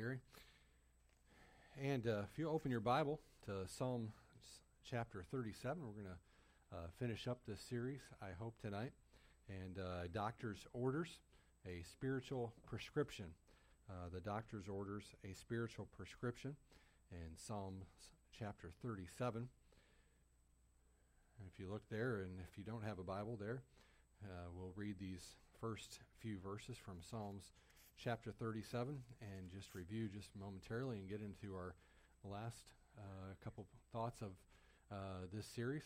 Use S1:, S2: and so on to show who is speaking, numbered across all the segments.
S1: Gary. And uh, if you open your Bible to Psalm chapter 37, we're going to uh, finish up this series, I hope, tonight. And uh, doctor's orders, a spiritual prescription. Uh, the doctor's orders, a spiritual prescription, in Psalm chapter 37. And if you look there, and if you don't have a Bible there, uh, we'll read these first few verses from Psalms chapter 37 and just review just momentarily and get into our last uh, couple thoughts of uh, this series.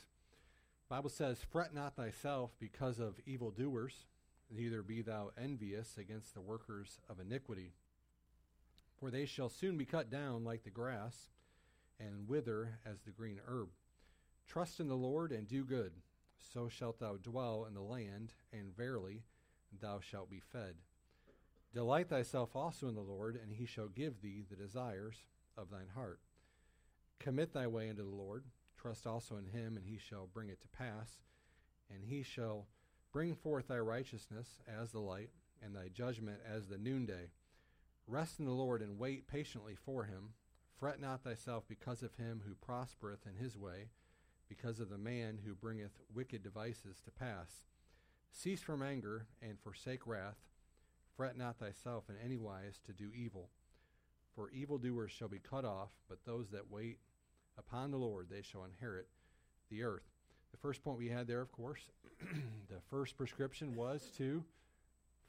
S1: Bible says, "Fret not thyself because of evildoers, neither be thou envious against the workers of iniquity, for they shall soon be cut down like the grass, and wither as the green herb. Trust in the Lord and do good, so shalt thou dwell in the land, and verily thou shalt be fed." Delight thyself also in the Lord, and he shall give thee the desires of thine heart. Commit thy way unto the Lord, trust also in him, and he shall bring it to pass. And he shall bring forth thy righteousness as the light, and thy judgment as the noonday. Rest in the Lord, and wait patiently for him. Fret not thyself because of him who prospereth in his way, because of the man who bringeth wicked devices to pass. Cease from anger, and forsake wrath. Fret not thyself in any wise to do evil, for evildoers shall be cut off, but those that wait upon the Lord, they shall inherit the earth. The first point we had there, of course, the first prescription was to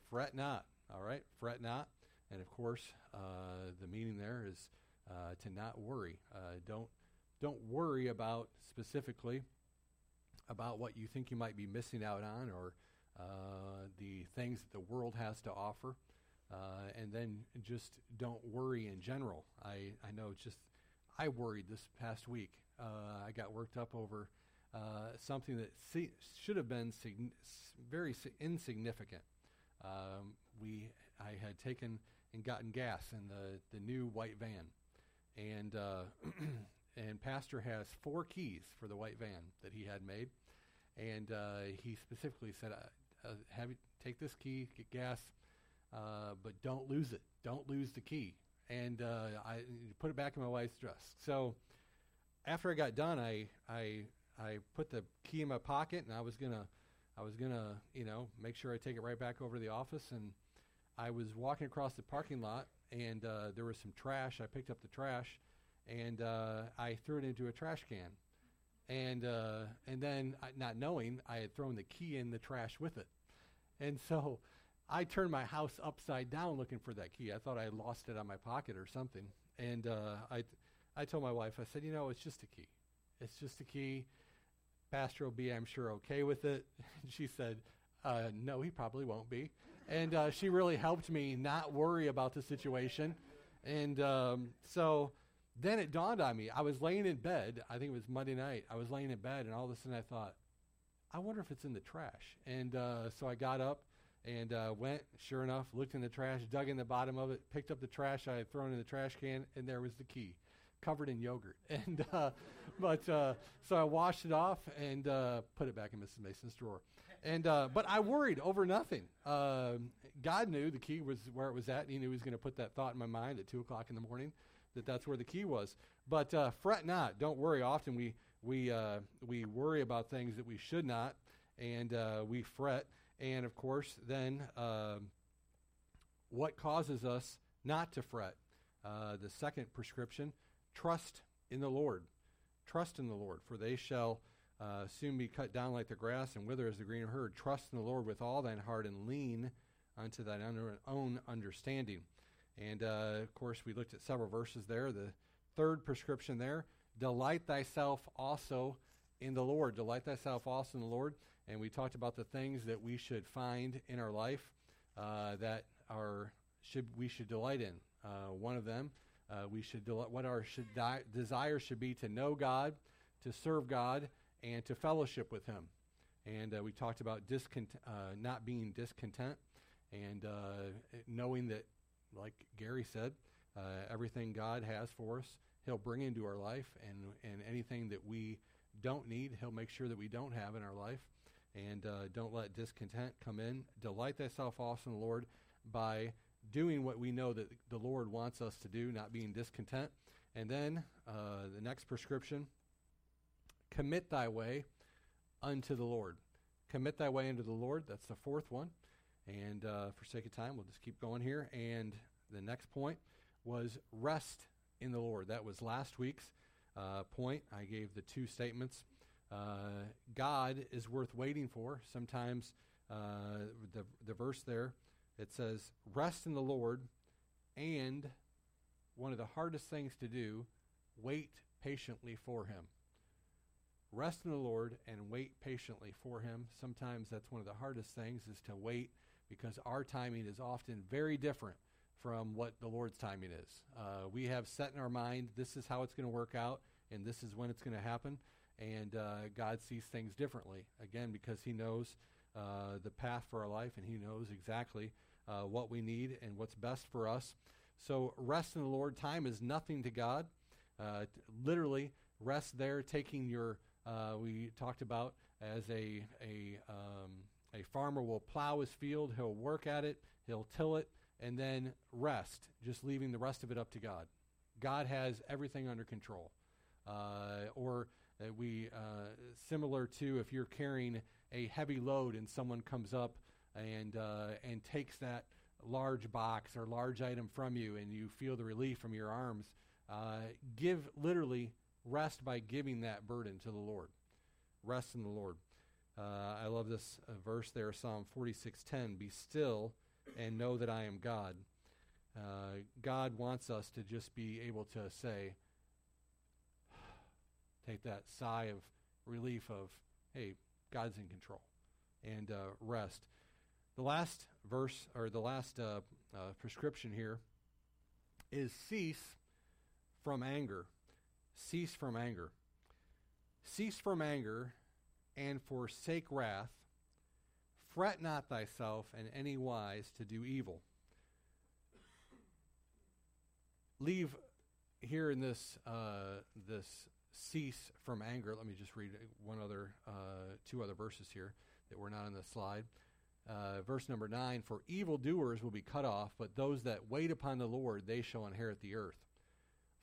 S1: fret not. All right, fret not. And of course, uh, the meaning there is uh, to not worry. Uh, don't don't worry about specifically about what you think you might be missing out on or uh, the things that the world has to offer, uh, and then just don't worry in general. I, I know just I worried this past week. Uh, I got worked up over uh, something that should have been sig- very si- insignificant. Um, we I had taken and gotten gas in the, the new white van, and uh, and Pastor has four keys for the white van that he had made, and uh, he specifically said, uh, have you take this key, get gas, uh, but don't lose it. Don't lose the key. And uh, I put it back in my wife's dress. So after I got done, I I I put the key in my pocket, and I was gonna I was gonna you know make sure I take it right back over to the office. And I was walking across the parking lot, and uh, there was some trash. I picked up the trash, and uh, I threw it into a trash can and uh, and then not knowing I had thrown the key in the trash with it, and so I turned my house upside down looking for that key. I thought I had lost it on my pocket or something. And uh, I, I told my wife, I said, you know, it's just a key. It's just a key. Pastor will be, I'm sure, okay with it. She said, uh, no, he probably won't be. And uh, she really helped me not worry about the situation. And um, so then it dawned on me. I was laying in bed. I think it was Monday night. I was laying in bed, and all of a sudden I thought, I wonder if it's in the trash. And uh, so I got up and uh, went, sure enough, looked in the trash, dug in the bottom of it, picked up the trash I had thrown in the trash can, and there was the key covered in yogurt. And uh, but uh, so I washed it off and uh, put it back in Mrs. Mason's drawer. And uh, but I worried over nothing. Um, God knew the key was where it was at, and He knew He was going to put that thought in my mind at two o'clock in the morning that that's where the key was. But uh, fret not, don't worry. Often we we uh, we worry about things that we should not, and uh, we fret. And of course, then um, what causes us not to fret? Uh, the second prescription: trust in the Lord. Trust in the Lord, for they shall. Uh, soon be cut down like the grass and wither as the green herb. Trust in the Lord with all thine heart and lean unto thine own understanding. And uh, of course, we looked at several verses there. The third prescription there delight thyself also in the Lord. Delight thyself also in the Lord. And we talked about the things that we should find in our life uh, that are should we should delight in. Uh, one of them, uh, we should what our should di- desire should be to know God, to serve God, and to fellowship with Him. And uh, we talked about discont- uh, not being discontent and knowing that like Gary said, uh, everything God has for us, He'll bring into our life, and, and anything that we don't need, He'll make sure that we don't have in our life. And uh, don't let discontent come in. Delight thyself also in the Lord by doing what we know that the Lord wants us to do, not being discontent. And then uh, the next prescription commit thy way unto the Lord. Commit thy way unto the Lord. That's the fourth one. And uh, for sake of time, we'll just keep going here. And the next point was rest in the Lord. That was last week's uh, point. I gave the two statements. Uh, God is worth waiting for. Sometimes uh, the, the verse there, it says, Rest in the Lord, and one of the hardest things to do, wait patiently for Him. Rest in the Lord and wait patiently for Him. Sometimes that's one of the hardest things is to wait because our timing is often very different from what the Lord's timing is. Uh, we have set in our mind this is how it's going to work out, and this is when it's going to happen. And uh, God sees things differently, again, because He knows uh, the path for our life and He knows exactly uh, what we need and what's best for us. So, rest in the Lord. Time is nothing to God. Uh, t- literally, rest there, taking your, uh, we talked about as a, a, um, a farmer will plow his field, he'll work at it, he'll till it, and then rest, just leaving the rest of it up to God. God has everything under control. Uh, or uh, we, uh, similar to if you're carrying a heavy load and someone comes up and, uh, and takes that large box or large item from you and you feel the relief from your arms, uh, give literally rest by giving that burden to the Lord. Rest in the Lord. Uh, I love this verse there, Psalm 46:10. Be still and know that I am God. Uh, God wants us to just be able to say, take that sigh of relief of, hey, God's in control, and uh, rest. The last verse, or the last uh, uh, prescription here, is cease from anger. Cease from anger. Cease from anger and forsake wrath Fret not thyself in any wise to do evil. Leave here in this uh, this cease from anger. Let me just read one other, uh, two other verses here that were not on the slide. Uh, verse number nine: For evildoers will be cut off, but those that wait upon the Lord they shall inherit the earth.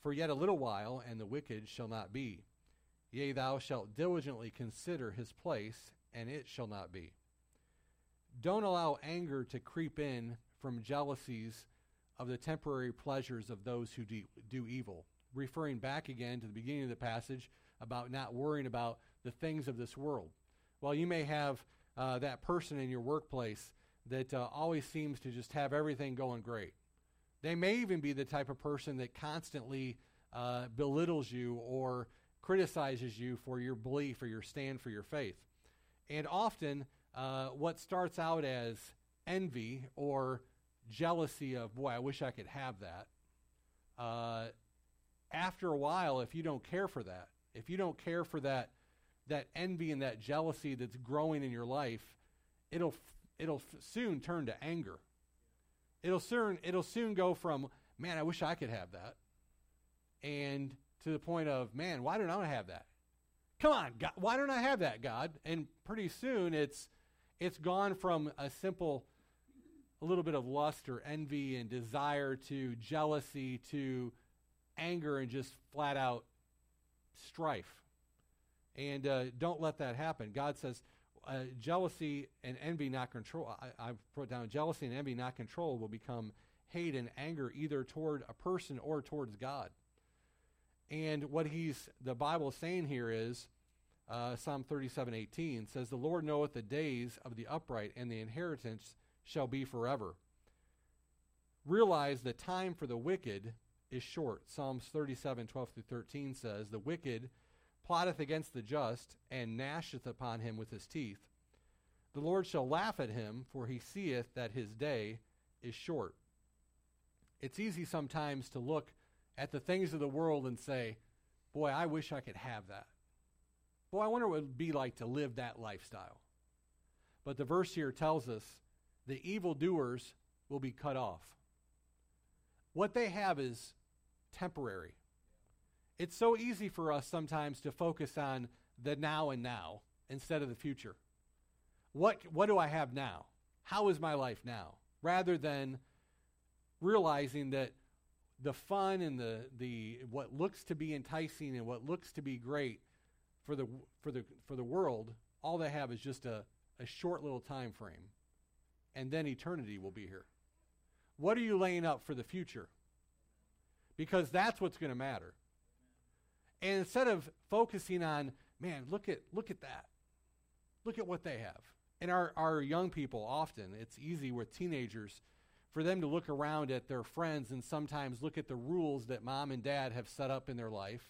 S1: For yet a little while, and the wicked shall not be. Yea, thou shalt diligently consider his place, and it shall not be. Don't allow anger to creep in from jealousies of the temporary pleasures of those who do, evil. Referring back again to the beginning of the passage about not worrying about the things of this world. Well, you may have uh, that person in your workplace that uh, always seems to just have everything going great. They may even be the type of person that constantly uh, belittles you or criticizes you for your belief or your stand for your faith. And often uh, what starts out as envy or jealousy of, boy, I wish I could have that. Uh, after a while, if you don't care for that, if you don't care for that, that envy and that jealousy that's growing in your life, it'll it'll soon turn to anger. It'll soon it'll soon go from man, I wish I could have that, and to the point of man, why don't I have that? Come on, God, why don't I have that, God? And pretty soon it's it's gone from a simple, a little bit of lust or envy and desire to jealousy to anger and just flat out strife. And uh, don't let that happen. God says, uh, jealousy and envy not control. I, I put down jealousy and envy not control will become hate and anger either toward a person or towards God. And what he's the Bible saying here is uh, Psalm 37 18 says, The Lord knoweth the days of the upright, and the inheritance shall be forever. Realize the time for the wicked is short. Psalms 37 12 through 13 says, The wicked plotteth against the just, and gnasheth upon him with his teeth. The Lord shall laugh at him, for he seeth that his day is short. It's easy sometimes to look at the things of the world and say, Boy, I wish I could have that. Boy, I wonder what it would be like to live that lifestyle. But the verse here tells us the evildoers will be cut off. What they have is temporary. It's so easy for us sometimes to focus on the now and now instead of the future. What, what do I have now? How is my life now? Rather than realizing that the fun and the, the what looks to be enticing and what looks to be great for the for the for the world, all they have is just a, a short little time frame. And then eternity will be here. What are you laying up for the future? Because that's what's going to matter. And instead of focusing on, man, look at look at that. Look at what they have. And our, our young people often, it's easy with teenagers for them to look around at their friends and sometimes look at the rules that mom and dad have set up in their life.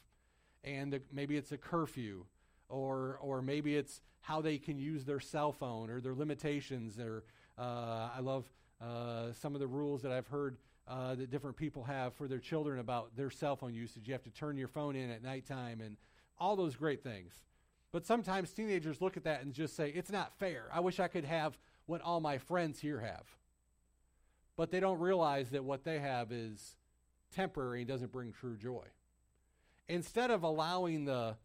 S1: And the, maybe it's a curfew, or, or maybe it's how they can use their cell phone, or their limitations. Or uh, I love uh, some of the rules that I've heard uh, that different people have for their children about their cell phone usage. You have to turn your phone in at nighttime, and all those great things. But sometimes teenagers look at that and just say, it's not fair. I wish I could have what all my friends here have but they don't realize that what they have is temporary and doesn't bring true joy. Instead of allowing the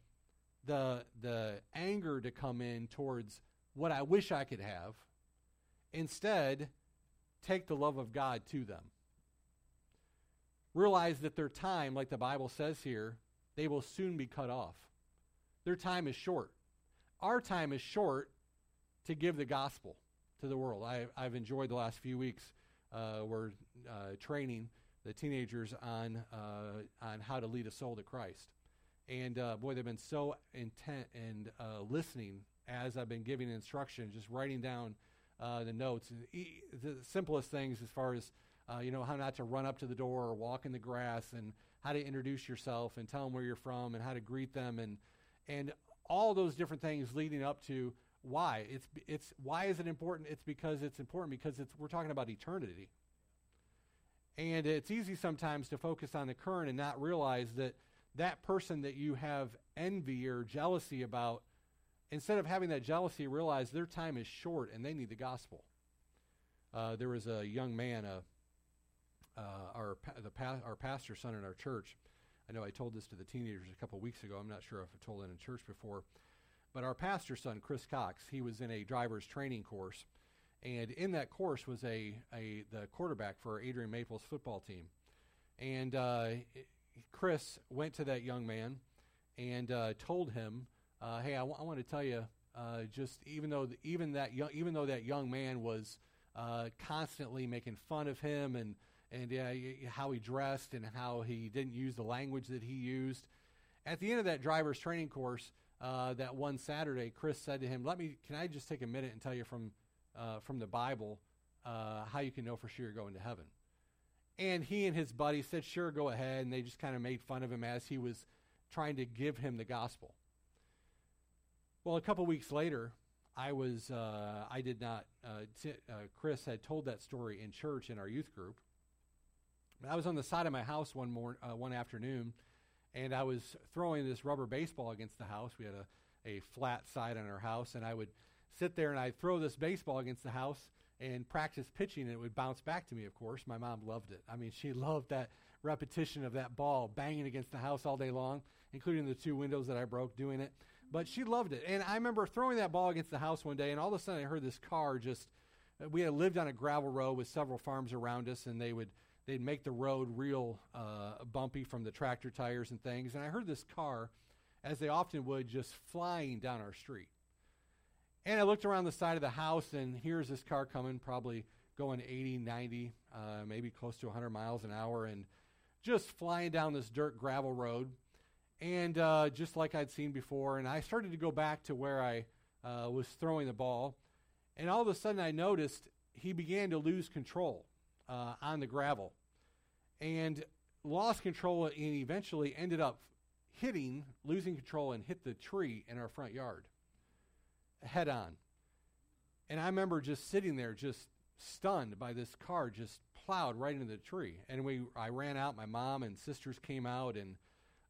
S1: the the anger to come in towards what I wish I could have, instead take the love of God to them. Realize that their time, like the Bible says here, they will soon be cut off. Their time is short. Our time is short to give the gospel to the world. I, have enjoyed the last few weeks we're uh, training the teenagers on uh, on how to lead a soul to Christ. And uh, boy, they've been so intent and uh, listening as I've been giving instruction, just writing down uh, the notes. E- the simplest things as far as you know how not to run up to the door or walk in the grass, and how to introduce yourself and tell them where you're from, and how to greet them, and and all those different things leading up to why? It's it's why is it important? It's because it's important because it's we're talking about eternity. And it's easy sometimes to focus on the current and not realize that that person that you have envy or jealousy about, instead of having that jealousy, realize their time is short and they need the gospel. Uh, there was a young man, uh, uh, our the pa- our pastor's son in our church. I know I told this to the teenagers a couple weeks ago. I'm not sure if I told it in church before. But our pastor's son, Chris Cox, he was in a driver's training course. And in that course was a, a the quarterback for Adrian Maples football team. And uh, Chris went to that young man and uh, told him, uh, "Hey, I, w- I want to tell you, uh, just even though the, even that young, even though that young man was uh, constantly making fun of him and and how he dressed and how he didn't use the language that he used, at the end of that driver's training course, uh, that one Saturday, Chris said to him, "Let me. Can I just take a minute and tell you from uh, from the Bible uh, how you can know for sure you're going to heaven?" And he and his buddy said, "Sure, go ahead." And they just kind of made fun of him as he was trying to give him the gospel. Well, a couple weeks later, I was uh, I did not. Uh, t- uh, Chris had told that story in church in our youth group. I was on the side of my house one morning, one afternoon and I was throwing this rubber baseball against the house. We had a, a flat side on our house, and I would sit there and I'd throw this baseball against the house and practice pitching, and it would bounce back to me, of course. My mom loved it. I mean, she loved that repetition of that ball banging against the house all day long, including the two windows that I broke doing it. But she loved it. And I remember throwing that ball against the house one day, and all of a sudden I heard this car just. We had lived on a gravel road with several farms around us, and they would they'd make the road real uh, bumpy from the tractor tires and things. And I heard this car, as they often would, just flying down our street. And I looked around the side of the house, and here's this car coming, probably going 80, 90, uh, maybe close to 100 miles an hour, and just flying down this dirt gravel road. And uh, just like I'd seen before, and I started to go back to where I uh, was throwing the ball. And all of a sudden, I noticed he began to lose control uh, on the gravel and lost control and eventually ended up hitting, losing control, and hit the tree in our front yard head on. And I remember just sitting there, just stunned by this car just plowed right into the tree. And we, I ran out. My mom and sisters came out, and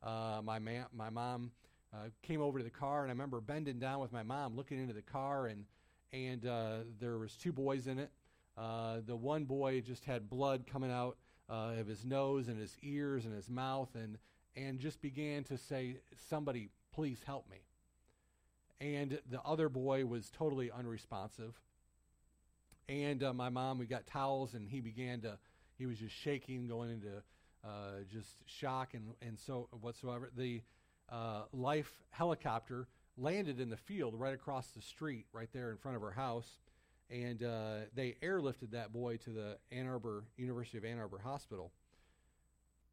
S1: uh, my ma- my mom uh, came over to the car. And I remember bending down with my mom, looking into the car, and and uh, there was two boys in it. Uh, the one boy just had blood coming out uh, of his nose and his ears and his mouth, and and just began to say, "Somebody, please help me." And the other boy was totally unresponsive. And uh, my mom, we got towels, and he began to he was just shaking, going into uh, just shock and, and so whatsoever. The uh, life helicopter landed in the field right across the street, right there in front of her house, and uh, they airlifted that boy to the Ann Arbor University of Ann Arbor Hospital.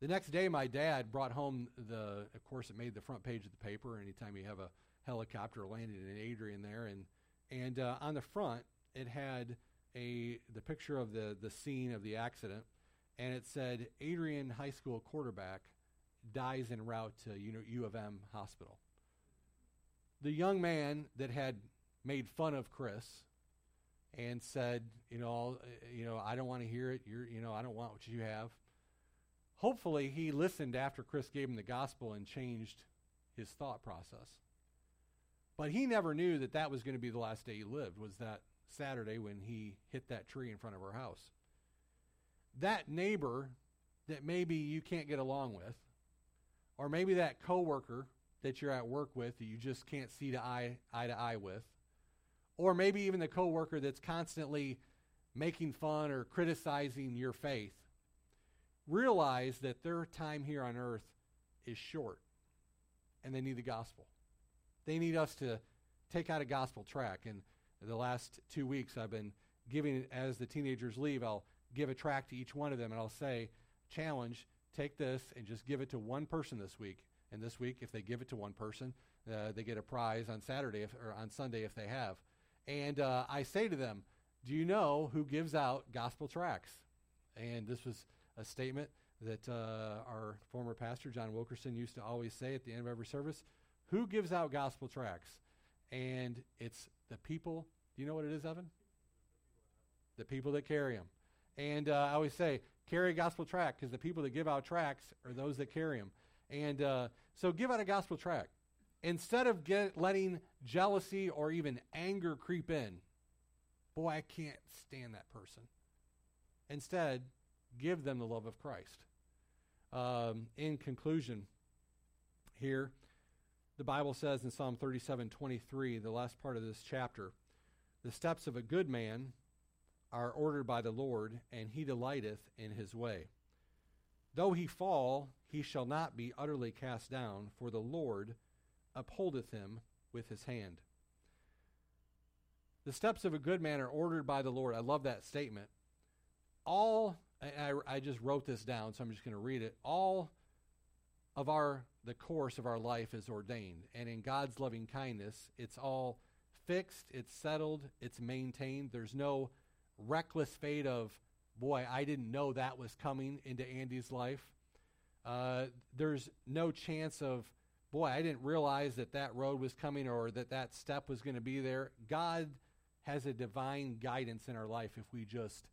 S1: The next day, my dad brought home the. Of course, it made the front page of the paper. Anytime you have a helicopter landed in Adrian there, and and uh, on the front it had a the picture of the the scene of the accident, and it said Adrian High School quarterback dies en route to U, U of M hospital. The young man that had made fun of Chris and said, you know, you know, I don't want to hear it. You're, you know, I don't want what you have. Hopefully, he listened after Chris gave him the gospel and changed his thought process. But he never knew that that was going to be the last day he lived. Was that Saturday when he hit that tree in front of our house? That neighbor that maybe you can't get along with, or maybe that coworker that you're at work with that you just can't see to eye, eye to eye with, or maybe even the coworker that's constantly making fun or criticizing your faith, realize that their time here on earth is short and they need the gospel. They need us to take out a gospel tract. And the last two weeks, I've been giving, as the teenagers leave, I'll give a tract to each one of them and I'll say, challenge, take this and just give it to one person this week. And this week, if they give it to one person, uh, they get a prize on Saturday if, or on Sunday if they have. And uh, I say to them, Do you know who gives out gospel tracts? And this was a statement that uh, our former pastor, John Wilkerson, used to always say at the end of every service Who gives out gospel tracts? And it's the people. Do you know what it is, Evan? The people that carry them. And uh, I always say, carry a gospel tract because the people that give out tracts are those that carry them. And uh, so give out a gospel tract. Instead of get, letting jealousy or even anger creep in, boy, I can't stand that person. Instead, give them the love of Christ. Um, in conclusion, here, the Bible says in Psalm 37 23, the last part of this chapter, the steps of a good man are ordered by the Lord, and he delighteth in his way. Though he fall, he shall not be utterly cast down, for the Lord upholdeth him with his hand. The steps of a good man are ordered by the Lord. I love that statement. All, I, I just wrote this down, so I'm just going to read it. All of our, the course of our life is ordained. And in God's loving kindness, it's all fixed, it's settled, it's maintained. There's no reckless fate of, boy, I didn't know that was coming into Andy's life. Uh, there's no chance of, boy, I didn't realize that that road was coming or that that step was going to be there. God has a divine guidance in our life if we just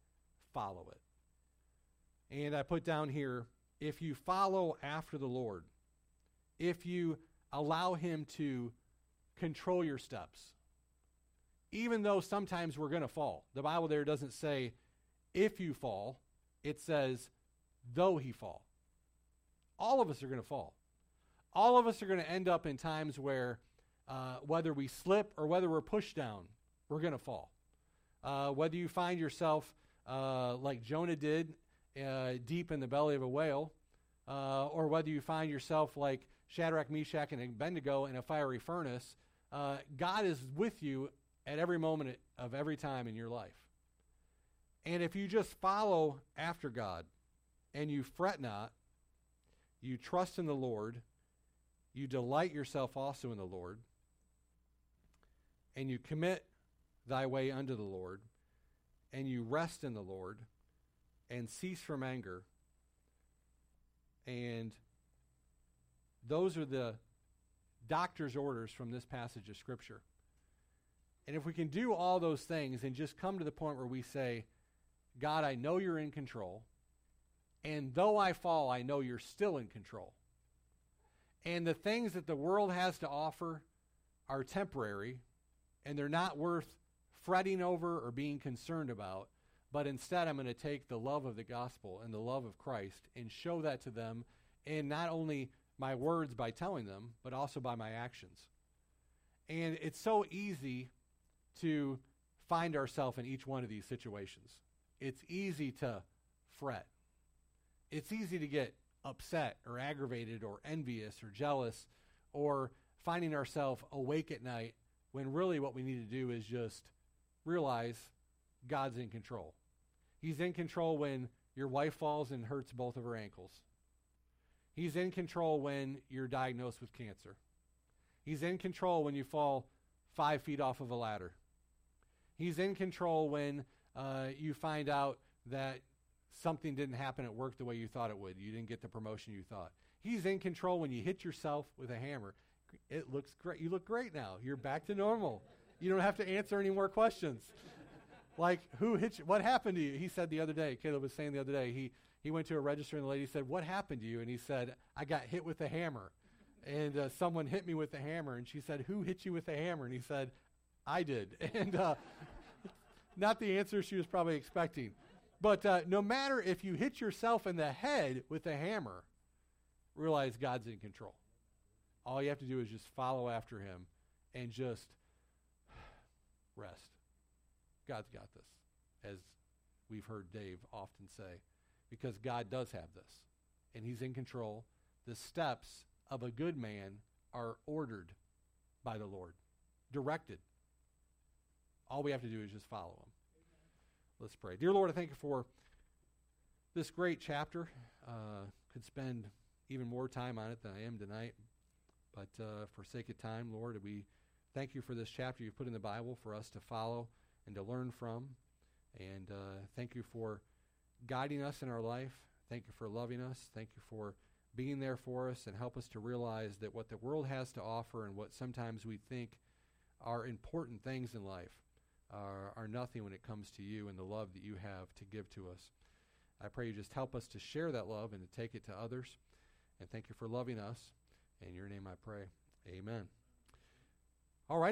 S1: follow it. And I put down here if you follow after the Lord, if you allow Him to control your steps, even though sometimes we're going to fall. The Bible there doesn't say if you fall, it says though he fall. All of us are going to fall. All of us are going to end up in times where, uh, whether we slip or whether we're pushed down, we're going to fall. Uh, whether you find yourself uh, like Jonah did, uh, deep in the belly of a whale, uh, or whether you find yourself like Shadrach, Meshach, and Abednego in a fiery furnace, uh, God is with you at every moment of every time in your life. And if you just follow after God and you fret not, you trust in the Lord, you delight yourself also in the Lord, and you commit thy way unto the Lord, and you rest in the Lord, and cease from anger. And those are the doctor's orders from this passage of Scripture. And if we can do all those things and just come to the point where we say, God, I know you're in control. And though I fall, I know you're still in control. And the things that the world has to offer are temporary and they're not worth fretting over or being concerned about. But instead, I'm going to take the love of the gospel and the love of Christ and show that to them in not only my words by telling them, but also by my actions. And it's so easy to find ourselves in each one of these situations. It's easy to fret it's easy to get upset or aggravated or envious or jealous or finding ourselves awake at night when really what we need to do is just realize God's in control. He's in control when your wife falls and hurts both of her ankles. He's in control when you're diagnosed with cancer. He's in control when you fall five feet off of a ladder. He's in control when uh, you find out that something didn't happen at work the way you thought it would. You didn't get the promotion you thought. He's in control when you hit yourself with a hammer. It looks great. You look great now. You're back to normal. You don't have to answer any more questions. like, who hit you? What happened to you? He said the other day, Caleb was saying the other day, he, he went to a register and the lady said, What happened to you? And he said, I got hit with a hammer. And uh, someone hit me with a hammer. And she said, Who hit you with a hammer? And he said, I did. And uh, not the answer she was probably expecting. But uh, no matter if you hit yourself in the head with a hammer, realize God's in control. All you have to do is just follow after him and just rest. God's got this, as we've heard Dave often say, because God does have this, and he's in control. The steps of a good man are ordered by the Lord, directed. All we have to do is just follow him. Let's pray. Dear Lord, I thank you for this great chapter. Uh, could spend even more time on it than I am tonight. But uh, for sake of time, Lord, we thank you for this chapter you've put in the Bible for us to follow and to learn from. And uh, thank you for guiding us in our life. Thank you for loving us. Thank you for being there for us and help us to realize that what the world has to offer and what sometimes we think are important things in life are, are nothing when it comes to you and the love that you have to give to us. I pray you just help us to share that love and to take it to others. And thank you for loving us. In your name I pray. Amen. All right.